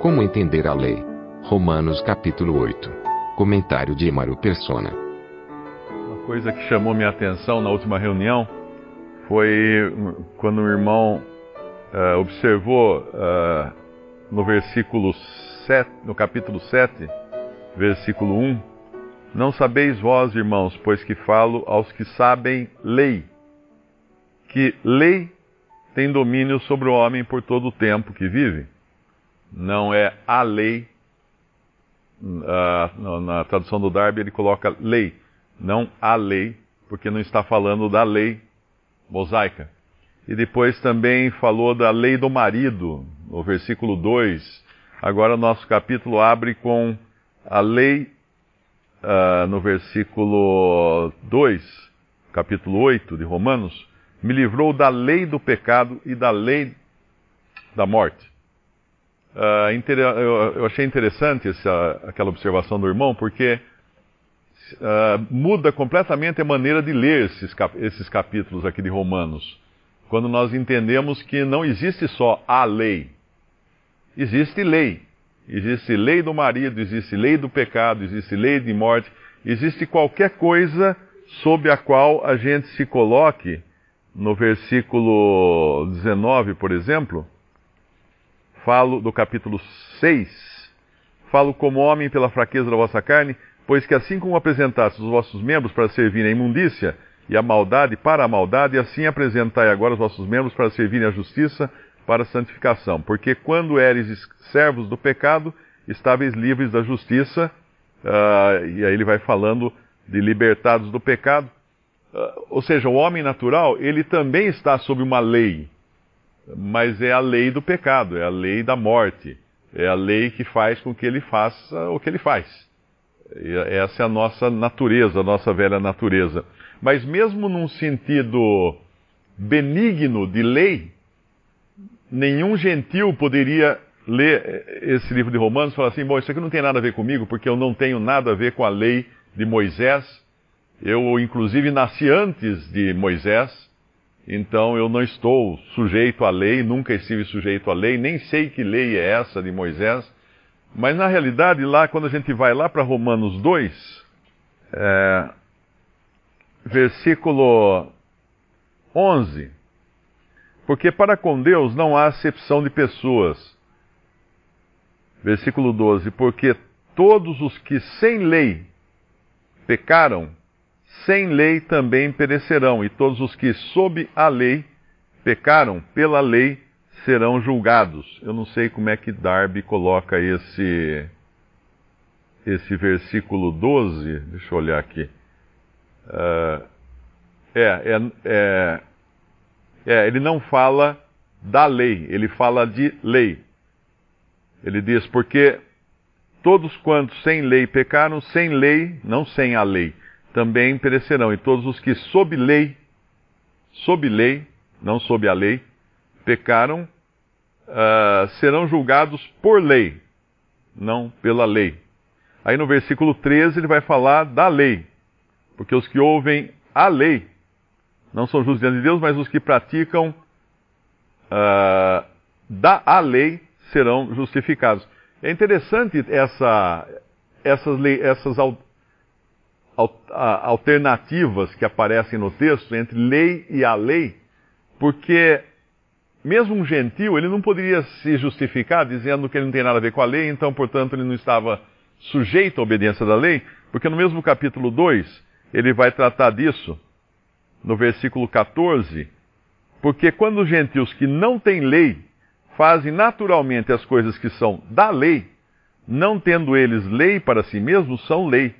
Como entender a lei? Romanos capítulo 8. Comentário de Emaro Persona. Uma coisa que chamou minha atenção na última reunião foi quando o irmão uh, observou uh, no versículo 7, no capítulo 7, versículo 1, Não sabeis vós, irmãos, pois que falo aos que sabem lei, que lei tem domínio sobre o homem por todo o tempo que vive. Não é a lei, uh, na tradução do Darby ele coloca lei, não a lei, porque não está falando da lei mosaica. E depois também falou da lei do marido, no versículo 2. Agora, nosso capítulo abre com a lei, uh, no versículo 2, capítulo 8 de Romanos, me livrou da lei do pecado e da lei da morte. Uh, eu achei interessante essa, aquela observação do irmão, porque uh, muda completamente a maneira de ler esses, cap esses capítulos aqui de Romanos quando nós entendemos que não existe só a lei, existe lei. Existe lei do marido, existe lei do pecado, existe lei de morte, existe qualquer coisa sob a qual a gente se coloque. No versículo 19, por exemplo, falo do capítulo 6, falo como homem pela fraqueza da vossa carne, pois que assim como apresentastes os vossos membros para servirem à imundícia, e a maldade para a maldade, assim apresentai agora os vossos membros para servirem à justiça, para a santificação. Porque quando eres servos do pecado, estáveis livres da justiça, uh, e aí ele vai falando de libertados do pecado. Uh, ou seja, o homem natural, ele também está sob uma lei, mas é a lei do pecado, é a lei da morte, é a lei que faz com que ele faça o que ele faz. Essa é a nossa natureza, a nossa velha natureza. Mas mesmo num sentido benigno de lei, nenhum gentil poderia ler esse livro de Romanos e falar assim: bom, isso aqui não tem nada a ver comigo, porque eu não tenho nada a ver com a lei de Moisés. Eu, inclusive, nasci antes de Moisés, então eu não estou sujeito à lei, nunca estive sujeito à lei, nem sei que lei é essa de Moisés. Mas na realidade, lá, quando a gente vai lá para Romanos 2, é, versículo 11. Porque para com Deus não há acepção de pessoas. Versículo 12. Porque todos os que sem lei pecaram, sem lei também perecerão, e todos os que sob a lei pecaram, pela lei serão julgados. Eu não sei como é que Darby coloca esse esse versículo 12. Deixa eu olhar aqui. Uh, é, é, é, é, ele não fala da lei, ele fala de lei. Ele diz, porque todos quantos sem lei pecaram, sem lei, não sem a lei, também perecerão. E todos os que sob lei, sob lei, não sob a lei, pecaram, uh, serão julgados por lei, não pela lei. Aí no versículo 13 ele vai falar da lei. Porque os que ouvem a lei não são justos diante de Deus, mas os que praticam uh, da a lei serão justificados. É interessante essa, essas, lei, essas alternativas que aparecem no texto entre lei e a lei, porque mesmo um gentil, ele não poderia se justificar dizendo que ele não tem nada a ver com a lei, então, portanto, ele não estava sujeito à obediência da lei, porque no mesmo capítulo 2, ele vai tratar disso no versículo 14, porque quando os gentios que não têm lei fazem naturalmente as coisas que são da lei, não tendo eles lei para si mesmos, são lei.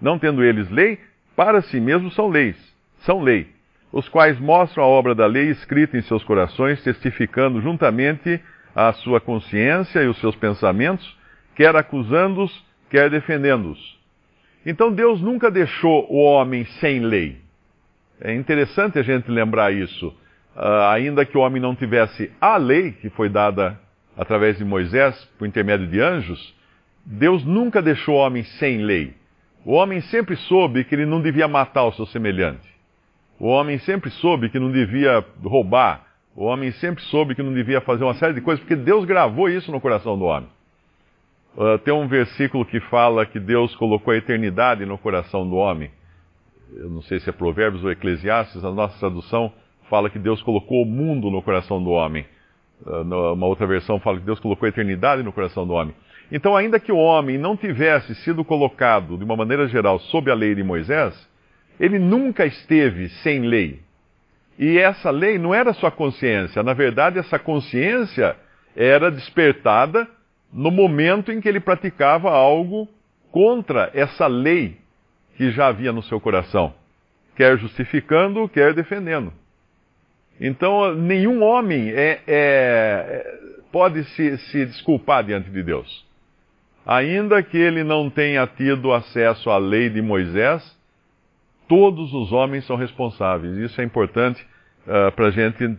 Não tendo eles lei, para si mesmos são leis, são lei. os quais mostram a obra da lei escrita em seus corações, testificando juntamente a sua consciência e os seus pensamentos, quer acusando-os, quer defendendo-os. Então Deus nunca deixou o homem sem lei. É interessante a gente lembrar isso. Uh, ainda que o homem não tivesse a lei que foi dada através de Moisés, por intermédio de anjos, Deus nunca deixou o homem sem lei. O homem sempre soube que ele não devia matar o seu semelhante. O homem sempre soube que não devia roubar. O homem sempre soube que não devia fazer uma série de coisas, porque Deus gravou isso no coração do homem. Uh, tem um versículo que fala que Deus colocou a eternidade no coração do homem. Eu não sei se é Provérbios ou Eclesiastes, a nossa tradução fala que Deus colocou o mundo no coração do homem. Uh, uma outra versão fala que Deus colocou a eternidade no coração do homem. Então, ainda que o homem não tivesse sido colocado, de uma maneira geral, sob a lei de Moisés, ele nunca esteve sem lei. E essa lei não era sua consciência. Na verdade, essa consciência era despertada no momento em que ele praticava algo contra essa lei que já havia no seu coração, quer justificando, quer defendendo. Então, nenhum homem é, é, pode se, se desculpar diante de Deus. Ainda que ele não tenha tido acesso à lei de Moisés, todos os homens são responsáveis. Isso é importante uh, para a gente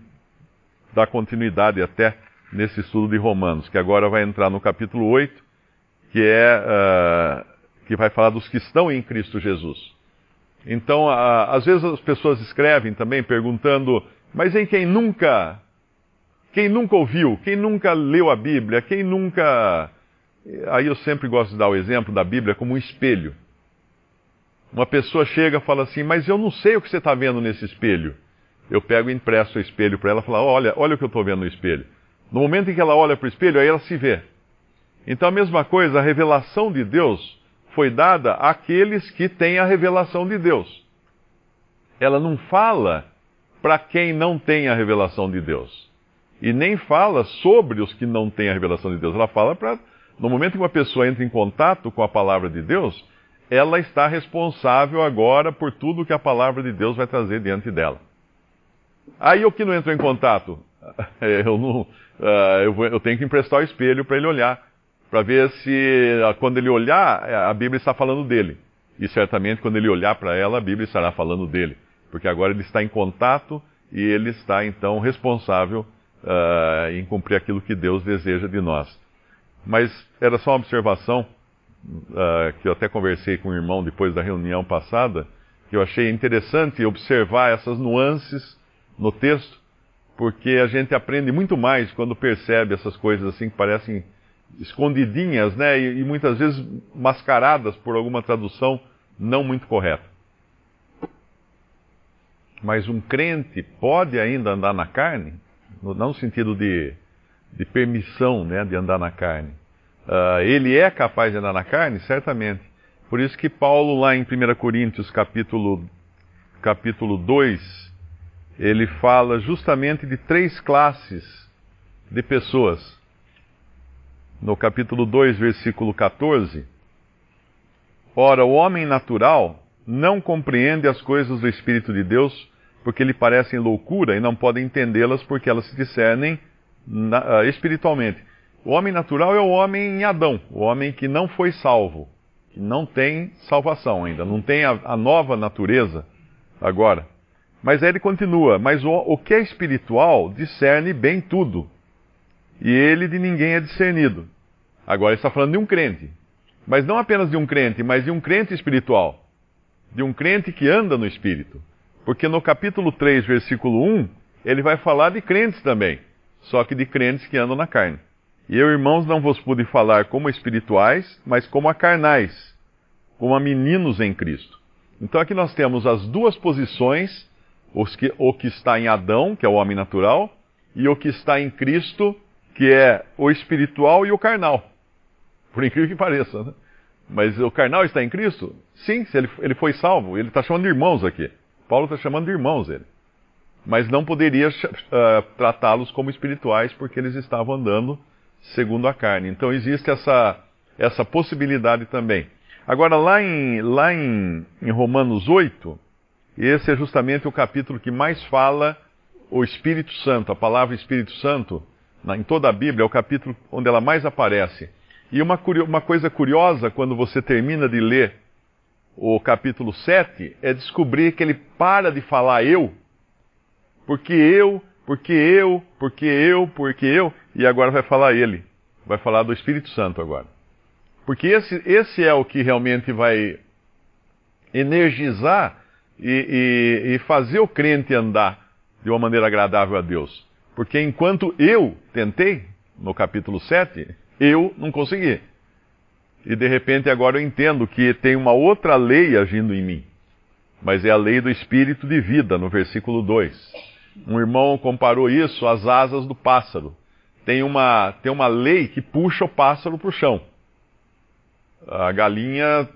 dar continuidade até nesse estudo de Romanos, que agora vai entrar no capítulo 8, que é uh, que vai falar dos que estão em Cristo Jesus. Então, uh, às vezes as pessoas escrevem também perguntando mas em quem nunca, quem nunca ouviu, quem nunca leu a Bíblia, quem nunca. Aí eu sempre gosto de dar o exemplo da Bíblia como um espelho. Uma pessoa chega e fala assim, mas eu não sei o que você está vendo nesse espelho. Eu pego e empresto o espelho para ela e falo, olha, olha o que eu estou vendo no espelho. No momento em que ela olha para o espelho, aí ela se vê. Então a mesma coisa, a revelação de Deus foi dada àqueles que têm a revelação de Deus. Ela não fala para quem não tem a revelação de Deus. E nem fala sobre os que não têm a revelação de Deus. Ela fala para. No momento que uma pessoa entra em contato com a palavra de Deus, ela está responsável agora por tudo que a palavra de Deus vai trazer diante dela. Aí o que não entrou em contato? Eu, não, uh, eu, eu tenho que emprestar o espelho para ele olhar, para ver se uh, quando ele olhar, a Bíblia está falando dele. E certamente quando ele olhar para ela, a Bíblia estará falando dele porque agora ele está em contato e ele está então responsável uh, em cumprir aquilo que Deus deseja de nós. Mas era só uma observação uh, que eu até conversei com o irmão depois da reunião passada, que eu achei interessante observar essas nuances no texto, porque a gente aprende muito mais quando percebe essas coisas assim que parecem escondidinhas, né, e, e muitas vezes mascaradas por alguma tradução não muito correta. Mas um crente pode ainda andar na carne, não no sentido de, de permissão né, de andar na carne. Uh, ele é capaz de andar na carne? Certamente. Por isso que Paulo, lá em 1 Coríntios, capítulo, capítulo 2, ele fala justamente de três classes de pessoas. No capítulo 2, versículo 14. Ora, o homem natural não compreende as coisas do Espírito de Deus, porque lhe parecem loucura e não podem entendê-las porque elas se discernem na, uh, espiritualmente. O homem natural é o homem em Adão, o homem que não foi salvo, que não tem salvação ainda, não tem a, a nova natureza agora. Mas aí ele continua: Mas o, o que é espiritual discerne bem tudo, e ele de ninguém é discernido. Agora ele está falando de um crente, mas não apenas de um crente, mas de um crente espiritual de um crente que anda no Espírito. Porque no capítulo 3, versículo 1, ele vai falar de crentes também, só que de crentes que andam na carne. E eu, irmãos, não vos pude falar como espirituais, mas como a carnais, como a meninos em Cristo. Então aqui nós temos as duas posições, que, o que está em Adão, que é o homem natural, e o que está em Cristo, que é o espiritual e o carnal. Por incrível que pareça, né? Mas o carnal está em Cristo? Sim, ele, ele foi salvo. Ele está chamando de irmãos aqui. Paulo está chamando de irmãos ele. Mas não poderia uh, tratá-los como espirituais porque eles estavam andando segundo a carne. Então existe essa, essa possibilidade também. Agora, lá em, lá em, em Romanos 8, E esse é justamente o capítulo que mais fala o Espírito Santo, a palavra Espírito Santo, na, em toda a Bíblia, é o capítulo onde ela mais aparece. E uma, uma coisa curiosa, quando você termina de ler o capítulo 7, é descobrir que ele para de falar eu, porque eu, porque eu, porque eu, porque eu, e agora vai falar ele. Vai falar do Espírito Santo agora. Porque esse, esse é o que realmente vai energizar e, e, e fazer o crente andar de uma maneira agradável a Deus. Porque enquanto eu tentei, no capítulo 7, eu não consegui. E de repente agora eu entendo que tem uma outra lei agindo em mim. Mas é a lei do espírito de vida, no versículo 2. Um irmão comparou isso às asas do pássaro. Tem uma, tem uma lei que puxa o pássaro para o chão. A galinha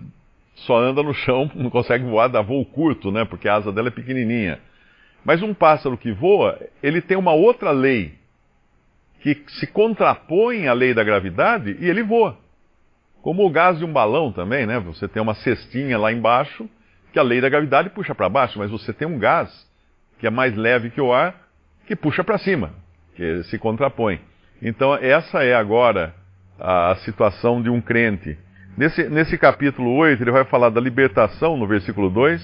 só anda no chão, não consegue voar, dá voo curto, né? Porque a asa dela é pequenininha. Mas um pássaro que voa, ele tem uma outra lei que se contrapõe à lei da gravidade e ele voa. Como o gás de um balão também, né? Você tem uma cestinha lá embaixo que a lei da gravidade puxa para baixo, mas você tem um gás que é mais leve que o ar que puxa para cima, que se contrapõe. Então essa é agora a situação de um crente. Nesse, nesse capítulo 8, ele vai falar da libertação, no versículo 2,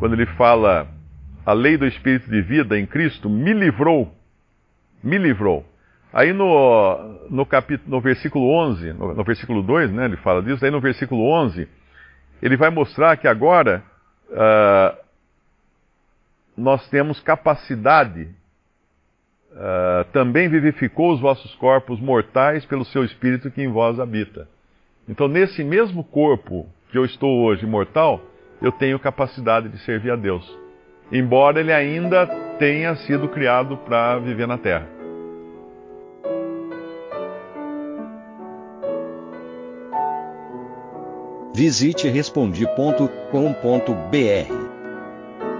quando ele fala a lei do Espírito de vida em Cristo me livrou, me livrou. Aí no, no, capítulo, no versículo 11, no, no, versículo 2, né, ele fala disso, aí no versículo 11, ele vai mostrar que agora uh, nós temos capacidade, uh, também vivificou os vossos corpos mortais pelo seu Espírito que em vós habita. Então, nesse mesmo corpo que eu estou hoje mortal, eu tenho capacidade de servir a Deus embora ele ainda tenha sido criado para viver na terra. Visite respondi.com.br.